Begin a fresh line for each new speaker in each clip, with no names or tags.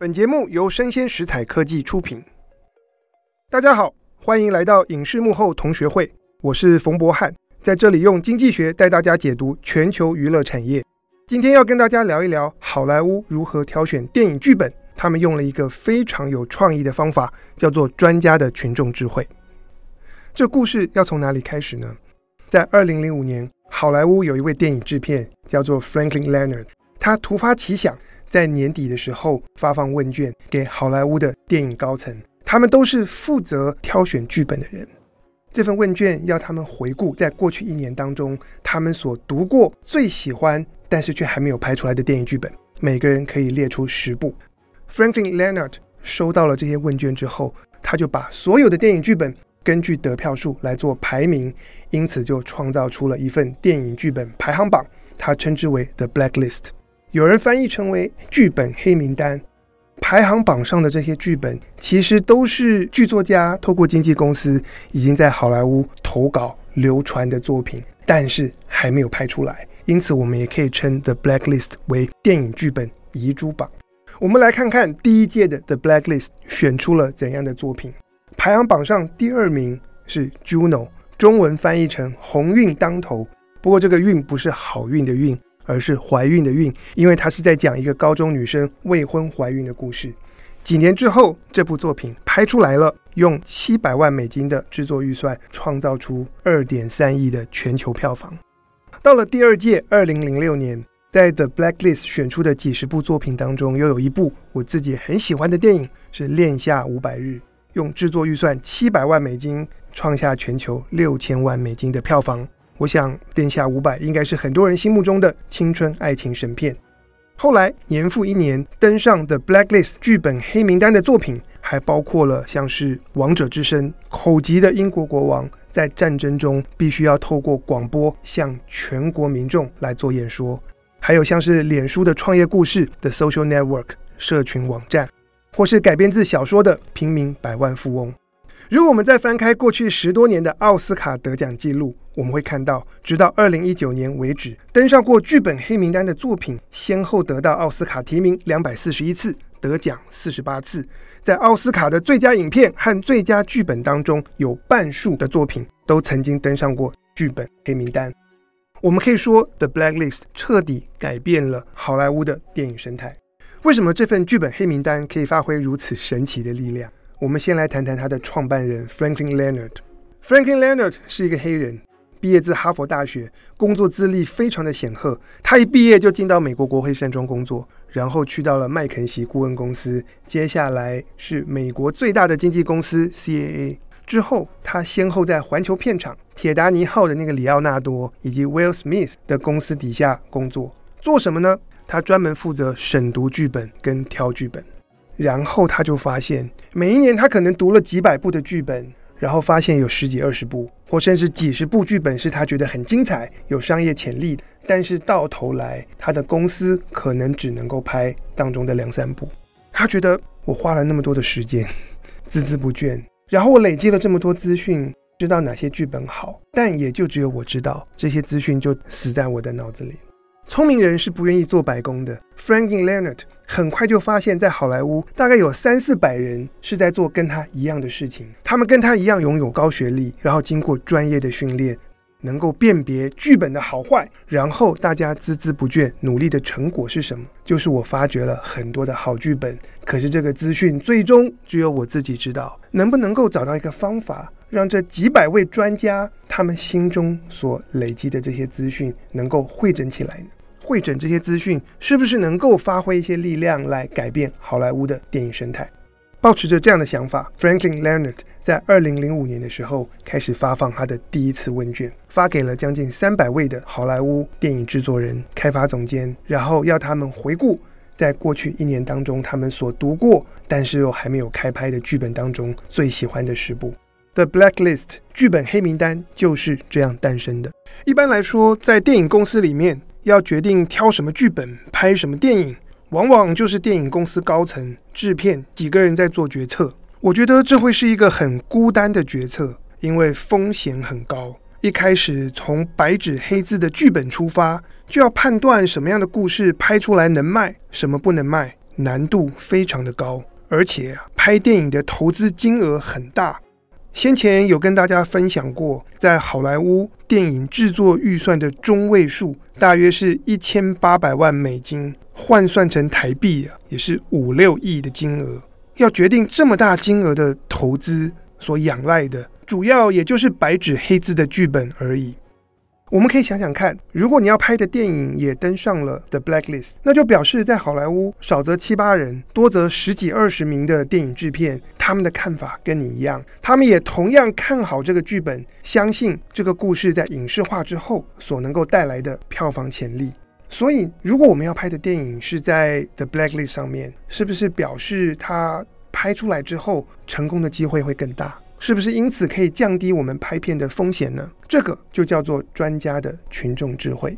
本节目由生鲜食材科技出品。大家好，欢迎来到影视幕后同学会，我是冯博翰，在这里用经济学带大家解读全球娱乐产业。今天要跟大家聊一聊好莱坞如何挑选电影剧本，他们用了一个非常有创意的方法，叫做专家的群众智慧。这故事要从哪里开始呢？在二零零五年，好莱坞有一位电影制片叫做 Franklin Leonard，他突发奇想。在年底的时候发放问卷给好莱坞的电影高层，他们都是负责挑选剧本的人。这份问卷要他们回顾在过去一年当中他们所读过最喜欢但是却还没有拍出来的电影剧本，每个人可以列出十部。Franklin Leonard 收到了这些问卷之后，他就把所有的电影剧本根据得票数来做排名，因此就创造出了一份电影剧本排行榜，他称之为 The Blacklist。有人翻译成为剧本黑名单，排行榜上的这些剧本其实都是剧作家透过经纪公司已经在好莱坞投稿流传的作品，但是还没有拍出来，因此我们也可以称 The Blacklist 为电影剧本遗珠榜。我们来看看第一届的 The Blacklist 选出了怎样的作品。排行榜上第二名是 Juno，中文翻译成鸿运当头，不过这个运不是好运的运。而是怀孕的孕，因为他是在讲一个高中女生未婚怀孕的故事。几年之后，这部作品拍出来了，用七百万美金的制作预算，创造出二点三亿的全球票房。到了第二届，二零零六年，在 The Blacklist 选出的几十部作品当中，又有一部我自己很喜欢的电影，是《恋夏五百日》，用制作预算七百万美金，创下全球六千万美金的票房。我想，《殿下五百》应该是很多人心目中的青春爱情神片。后来年复一年登上 The Blacklist 剧本黑名单的作品，还包括了像是《王者之声》口疾的英国国王在战争中必须要透过广播向全国民众来做演说，还有像是脸书的创业故事 The Social Network 社群网站，或是改编自小说的《平民百万富翁》。如果我们再翻开过去十多年的奥斯卡得奖记录，我们会看到，直到二零一九年为止，登上过剧本黑名单的作品，先后得到奥斯卡提名两百四十一次，得奖四十八次。在奥斯卡的最佳影片和最佳剧本当中，有半数的作品都曾经登上过剧本黑名单。我们可以说，《The Blacklist》彻底改变了好莱坞的电影生态。为什么这份剧本黑名单可以发挥如此神奇的力量？我们先来谈谈他的创办人 Franklin Leonard。Franklin Leonard 是一个黑人，毕业自哈佛大学，工作资历非常的显赫。他一毕业就进到美国国会山庄工作，然后去到了麦肯锡顾问公司，接下来是美国最大的经纪公司 CAA。之后，他先后在环球片场、铁达尼号的那个里奥纳多以及 Will Smith 的公司底下工作。做什么呢？他专门负责审读剧本跟挑剧本。然后他就发现，每一年他可能读了几百部的剧本，然后发现有十几二十部，或甚至几十部剧本是他觉得很精彩、有商业潜力的，但是到头来他的公司可能只能够拍当中的两三部。他觉得我花了那么多的时间，孜孜不倦，然后我累积了这么多资讯，知道哪些剧本好，但也就只有我知道，这些资讯就死在我的脑子里。聪明人是不愿意做白工的。Franklin Leonard 很快就发现，在好莱坞大概有三四百人是在做跟他一样的事情。他们跟他一样拥有高学历，然后经过专业的训练，能够辨别剧本的好坏。然后大家孜孜不倦努力的成果是什么？就是我发掘了很多的好剧本。可是这个资讯最终只有我自己知道。能不能够找到一个方法，让这几百位专家他们心中所累积的这些资讯能够汇整起来呢？会诊这些资讯，是不是能够发挥一些力量来改变好莱坞的电影生态？抱持着这样的想法，Franklin Leonard 在二零零五年的时候开始发放他的第一次问卷，发给了将近三百位的好莱坞电影制作人、开发总监，然后要他们回顾在过去一年当中他们所读过但是又还没有开拍的剧本当中最喜欢的十部。The Blacklist 剧本黑名单就是这样诞生的。一般来说，在电影公司里面，要决定挑什么剧本、拍什么电影，往往就是电影公司高层、制片几个人在做决策。我觉得这会是一个很孤单的决策，因为风险很高。一开始从白纸黑字的剧本出发，就要判断什么样的故事拍出来能卖，什么不能卖，难度非常的高，而且拍电影的投资金额很大。先前有跟大家分享过，在好莱坞电影制作预算的中位数大约是一千八百万美金，换算成台币啊，也是五六亿的金额。要决定这么大金额的投资，所仰赖的主要也就是白纸黑字的剧本而已。我们可以想想看，如果你要拍的电影也登上了 The Blacklist，那就表示在好莱坞少则七八人，多则十几二十名的电影制片，他们的看法跟你一样，他们也同样看好这个剧本，相信这个故事在影视化之后所能够带来的票房潜力。所以，如果我们要拍的电影是在 The Blacklist 上面，是不是表示它拍出来之后成功的机会会更大？是不是因此可以降低我们拍片的风险呢？这个就叫做专家的群众智慧。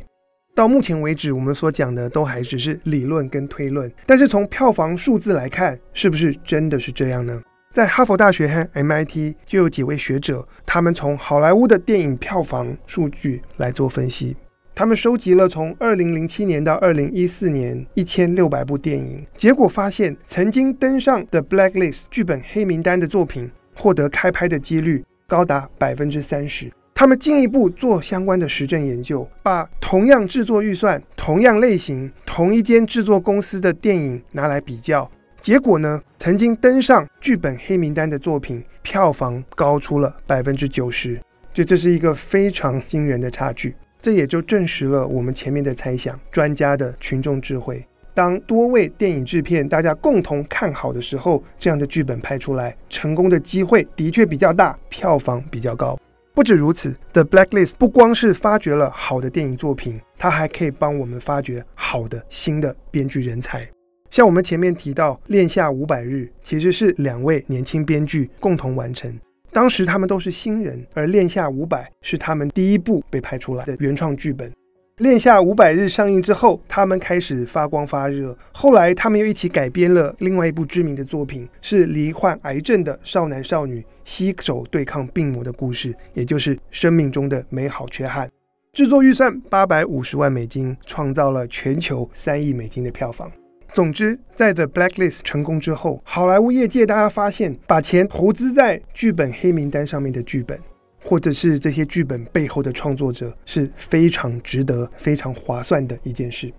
到目前为止，我们所讲的都还只是理论跟推论，但是从票房数字来看，是不是真的是这样呢？在哈佛大学和 MIT 就有几位学者，他们从好莱坞的电影票房数据来做分析。他们收集了从2007年到2014年1600部电影，结果发现曾经登上 The Blacklist 剧本黑名单的作品。获得开拍的几率高达百分之三十。他们进一步做相关的实证研究，把同样制作预算、同样类型、同一间制作公司的电影拿来比较，结果呢，曾经登上剧本黑名单的作品，票房高出了百分之九十。这这是一个非常惊人的差距。这也就证实了我们前面的猜想，专家的群众智慧。当多位电影制片大家共同看好的时候，这样的剧本拍出来，成功的机会的确比较大，票房比较高。不止如此，The Blacklist 不光是发掘了好的电影作品，它还可以帮我们发掘好的新的编剧人才。像我们前面提到，《恋夏五百日》其实是两位年轻编剧共同完成，当时他们都是新人，而《恋夏五百》是他们第一部被拍出来的原创剧本。《恋夏五百日》上映之后，他们开始发光发热。后来，他们又一起改编了另外一部知名的作品，是罹患癌症的少男少女携手对抗病魔的故事，也就是《生命中的美好缺憾》。制作预算八百五十万美金，创造了全球三亿美金的票房。总之，在《The Blacklist》成功之后，好莱坞业界大家发现，把钱投资在剧本黑名单上面的剧本。或者是这些剧本背后的创作者是非常值得、非常划算的一件事。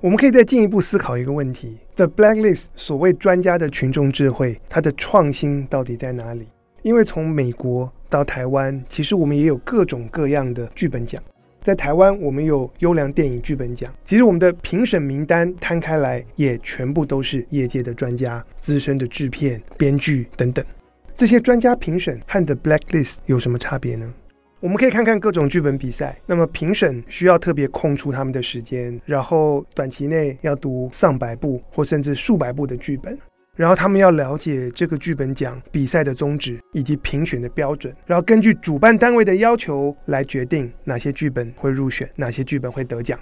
我们可以再进一步思考一个问题：The Blacklist 所谓专家的群众智慧，它的创新到底在哪里？因为从美国到台湾，其实我们也有各种各样的剧本奖。在台湾，我们有优良电影剧本奖。其实我们的评审名单摊开来，也全部都是业界的专家、资深的制片、编剧等等。这些专家评审和 The Blacklist 有什么差别呢？我们可以看看各种剧本比赛。那么评审需要特别空出他们的时间，然后短期内要读上百部或甚至数百部的剧本，然后他们要了解这个剧本奖比赛的宗旨以及评选的标准，然后根据主办单位的要求来决定哪些剧本会入选，哪些剧本会得奖。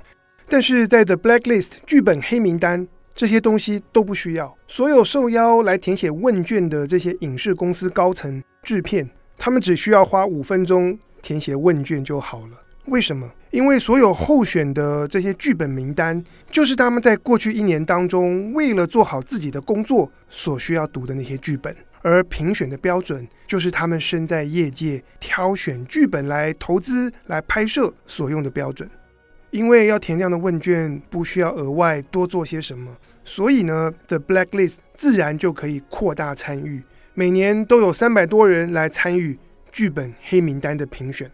但是在 The Blacklist 剧本黑名单。这些东西都不需要。所有受邀来填写问卷的这些影视公司高层、制片，他们只需要花五分钟填写问卷就好了。为什么？因为所有候选的这些剧本名单，就是他们在过去一年当中为了做好自己的工作所需要读的那些剧本，而评选的标准，就是他们身在业界挑选剧本来投资、来拍摄所用的标准。因为要填这样的问卷，不需要额外多做些什么，所以呢，The Blacklist 自然就可以扩大参与。每年都有三百多人来参与剧本黑名单的评选。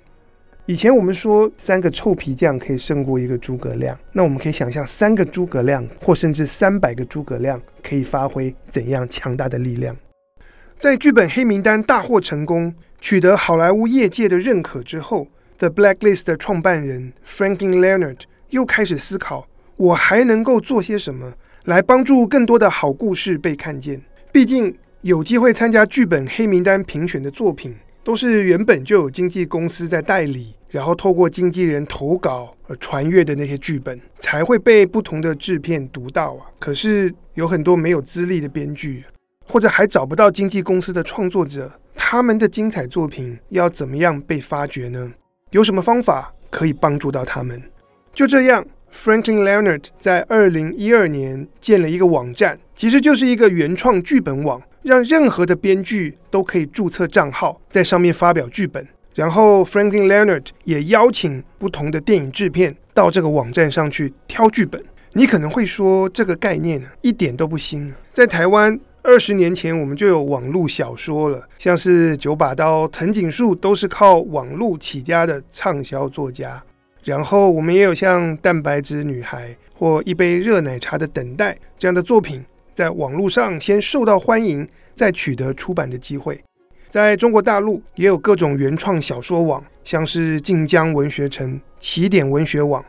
以前我们说三个臭皮匠可以胜过一个诸葛亮，那我们可以想象三个诸葛亮，或甚至三百个诸葛亮，可以发挥怎样强大的力量。在剧本黑名单大获成功，取得好莱坞业界的认可之后。The Blacklist 的创办人 Franklin Leonard 又开始思考：我还能够做些什么来帮助更多的好故事被看见？毕竟有机会参加剧本黑名单评选的作品，都是原本就有经纪公司在代理，然后透过经纪人投稿而传阅的那些剧本，才会被不同的制片读到啊。可是有很多没有资历的编剧，或者还找不到经纪公司的创作者，他们的精彩作品要怎么样被发掘呢？有什么方法可以帮助到他们？就这样，Franklin Leonard 在二零一二年建了一个网站，其实就是一个原创剧本网，让任何的编剧都可以注册账号，在上面发表剧本。然后 Franklin Leonard 也邀请不同的电影制片到这个网站上去挑剧本。你可能会说，这个概念一点都不新。在台湾二十年前，我们就有网络小说了，像是九把刀、藤井树都是靠网络起家的畅销作家。然后我们也有像蛋白质女孩或一杯热奶茶的等待这样的作品。在网络上先受到欢迎，再取得出版的机会。在中国大陆也有各种原创小说网，像是晋江文学城、起点文学网，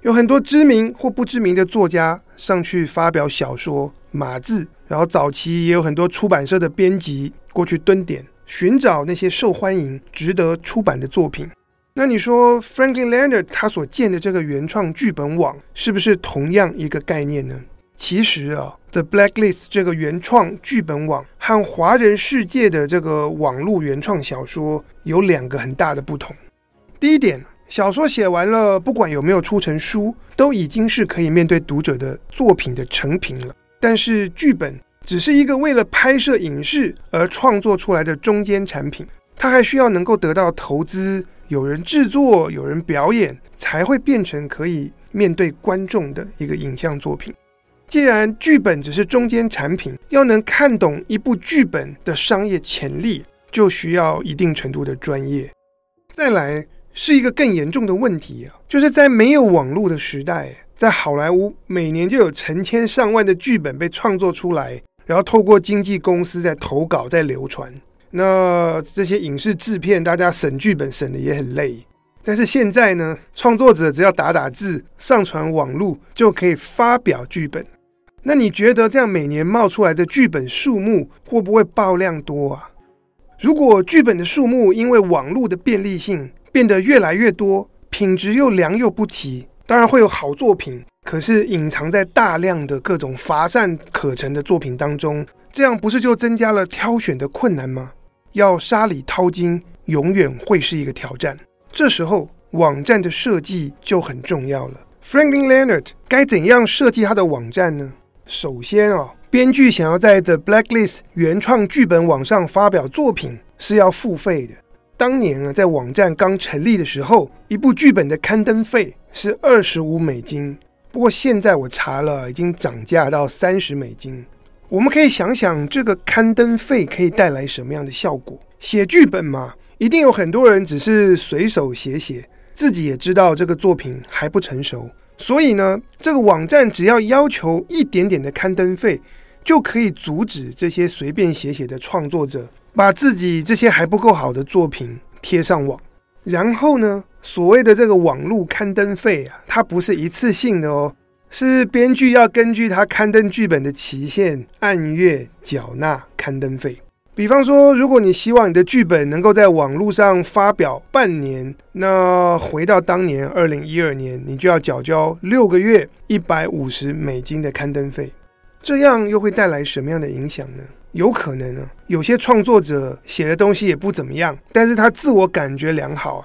有很多知名或不知名的作家上去发表小说、码字。然后早期也有很多出版社的编辑过去蹲点，寻找那些受欢迎、值得出版的作品。那你说，Franklin Leonard 他所建的这个原创剧本网，是不是同样一个概念呢？其实啊，The Blacklist 这个原创剧本网和华人世界的这个网络原创小说有两个很大的不同。第一点，小说写完了，不管有没有出成书，都已经是可以面对读者的作品的成品了。但是剧本只是一个为了拍摄影视而创作出来的中间产品，它还需要能够得到投资，有人制作，有人表演，才会变成可以面对观众的一个影像作品。既然剧本只是中间产品，要能看懂一部剧本的商业潜力，就需要一定程度的专业。再来是一个更严重的问题啊，就是在没有网络的时代，在好莱坞每年就有成千上万的剧本被创作出来，然后透过经纪公司在投稿、在流传。那这些影视制片，大家审剧本审的也很累。但是现在呢，创作者只要打打字，上传网络就可以发表剧本。那你觉得这样每年冒出来的剧本数目会不会爆量多啊？如果剧本的数目因为网络的便利性变得越来越多，品质又良莠不齐，当然会有好作品，可是隐藏在大量的各种乏善可陈的作品当中，这样不是就增加了挑选的困难吗？要沙里淘金，永远会是一个挑战。这时候网站的设计就很重要了。Franklin Leonard 该怎样设计他的网站呢？首先啊，编剧想要在 The Blacklist 原创剧本网上发表作品是要付费的。当年啊，在网站刚成立的时候，一部剧本的刊登费是二十五美金。不过现在我查了，已经涨价到三十美金。我们可以想想，这个刊登费可以带来什么样的效果？写剧本嘛，一定有很多人只是随手写写，自己也知道这个作品还不成熟。所以呢，这个网站只要要求一点点的刊登费，就可以阻止这些随便写写的创作者把自己这些还不够好的作品贴上网。然后呢，所谓的这个网络刊登费啊，它不是一次性的哦，是编剧要根据他刊登剧本的期限，按月缴纳刊登费。比方说，如果你希望你的剧本能够在网络上发表半年，那回到当年二零一二年，你就要缴交六个月一百五十美金的刊登费。这样又会带来什么样的影响呢？有可能呢，有些创作者写的东西也不怎么样，但是他自我感觉良好啊。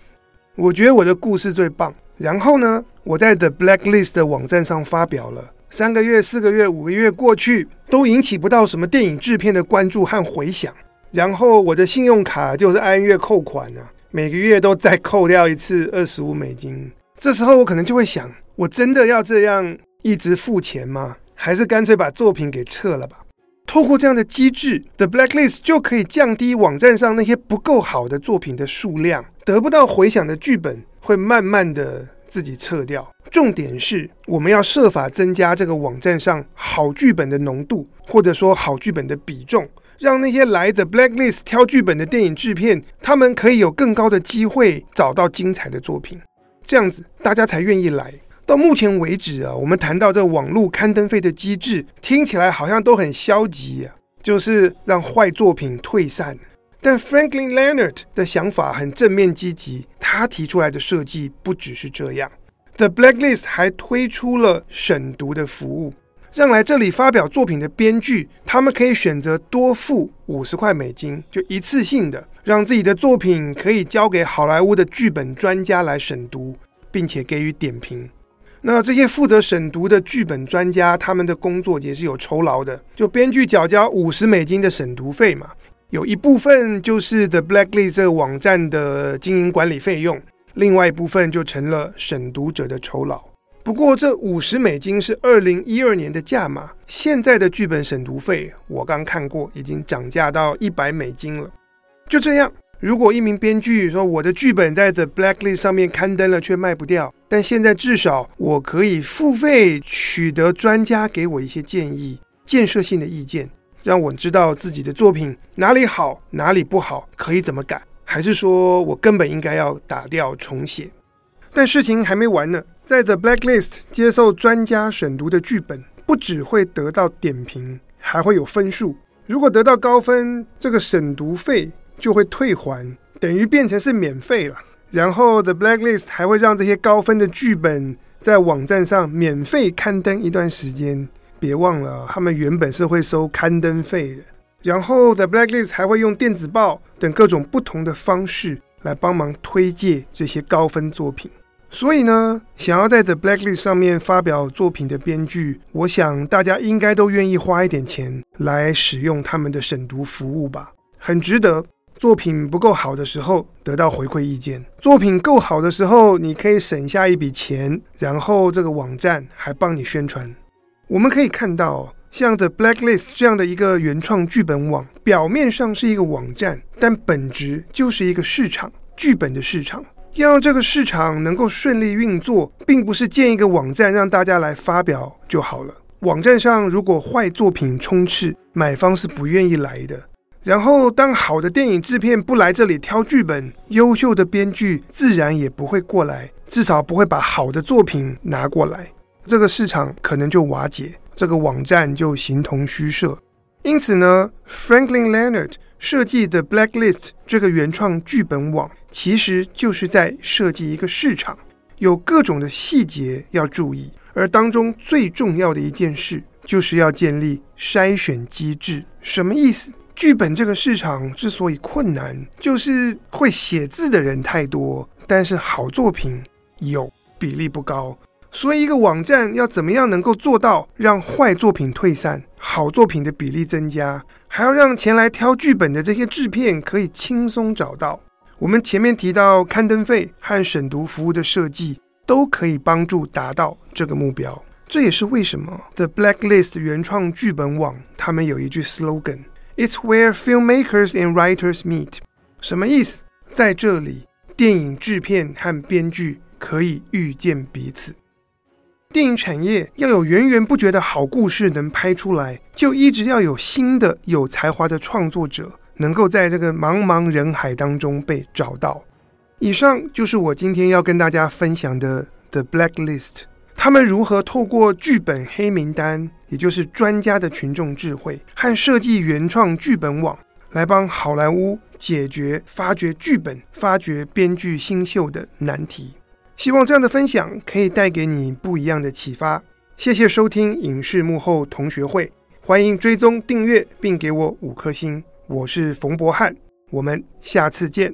我觉得我的故事最棒，然后呢，我在 The Blacklist 的网站上发表了。三个月、四个月、五个月过去，都引起不到什么电影制片的关注和回响。然后我的信用卡就是按月扣款啊，每个月都再扣掉一次二十五美金。这时候我可能就会想：我真的要这样一直付钱吗？还是干脆把作品给撤了吧？透过这样的机制，The Blacklist 就可以降低网站上那些不够好的作品的数量，得不到回响的剧本会慢慢的自己撤掉。重点是，我们要设法增加这个网站上好剧本的浓度，或者说好剧本的比重，让那些来的 Blacklist 挑剧本的电影制片，他们可以有更高的机会找到精彩的作品，这样子大家才愿意来。到目前为止啊，我们谈到这网络刊登费的机制，听起来好像都很消极啊，就是让坏作品退散。但 Franklin Leonard 的想法很正面积极，他提出来的设计不只是这样。The Blacklist 还推出了审读的服务，让来这里发表作品的编剧，他们可以选择多付五十块美金，就一次性的让自己的作品可以交给好莱坞的剧本专家来审读，并且给予点评。那这些负责审读的剧本专家，他们的工作也是有酬劳的，就编剧缴交五十美金的审读费嘛，有一部分就是 The Blacklist 这个网站的经营管理费用，另外一部分就成了审读者的酬劳。不过这五十美金是二零一二年的价码，现在的剧本审读费我刚看过，已经涨价到一百美金了。就这样。如果一名编剧说我的剧本在 The Blacklist 上面刊登了却卖不掉，但现在至少我可以付费取得专家给我一些建议、建设性的意见，让我知道自己的作品哪里好、哪里不好，可以怎么改，还是说我根本应该要打掉重写？但事情还没完呢，在 The Blacklist 接受专家审读的剧本，不只会得到点评，还会有分数。如果得到高分，这个审读费。就会退还，等于变成是免费了。然后 The Blacklist 还会让这些高分的剧本在网站上免费刊登一段时间。别忘了，他们原本是会收刊登费的。然后 The Blacklist 还会用电子报等各种不同的方式来帮忙推荐这些高分作品。所以呢，想要在 The Blacklist 上面发表作品的编剧，我想大家应该都愿意花一点钱来使用他们的审读服务吧，很值得。作品不够好的时候，得到回馈意见；作品够好的时候，你可以省下一笔钱，然后这个网站还帮你宣传。我们可以看到，像 The Blacklist 这样的一个原创剧本网，表面上是一个网站，但本质就是一个市场，剧本的市场。要让这个市场能够顺利运作，并不是建一个网站让大家来发表就好了。网站上如果坏作品充斥，买方是不愿意来的。然后，当好的电影制片不来这里挑剧本，优秀的编剧自然也不会过来，至少不会把好的作品拿过来。这个市场可能就瓦解，这个网站就形同虚设。因此呢，Franklin Leonard 设计的 Blacklist 这个原创剧本网，其实就是在设计一个市场，有各种的细节要注意，而当中最重要的一件事，就是要建立筛选机制。什么意思？剧本这个市场之所以困难，就是会写字的人太多，但是好作品有比例不高。所以一个网站要怎么样能够做到让坏作品退散，好作品的比例增加，还要让前来挑剧本的这些制片可以轻松找到。我们前面提到刊登费和审读服务的设计，都可以帮助达到这个目标。这也是为什么 The Blacklist 原创剧本网他们有一句 slogan。It's where filmmakers and writers meet。什么意思？在这里，电影制片和编剧可以遇见彼此。电影产业要有源源不绝的好故事能拍出来，就一直要有新的有才华的创作者能够在这个茫茫人海当中被找到。以上就是我今天要跟大家分享的 The Blacklist。他们如何透过剧本黑名单，也就是专家的群众智慧和设计原创剧本网，来帮好莱坞解决发掘剧本、发掘编剧新秀的难题？希望这样的分享可以带给你不一样的启发。谢谢收听影视幕后同学会，欢迎追踪订阅并给我五颗星。我是冯博翰，我们下次见。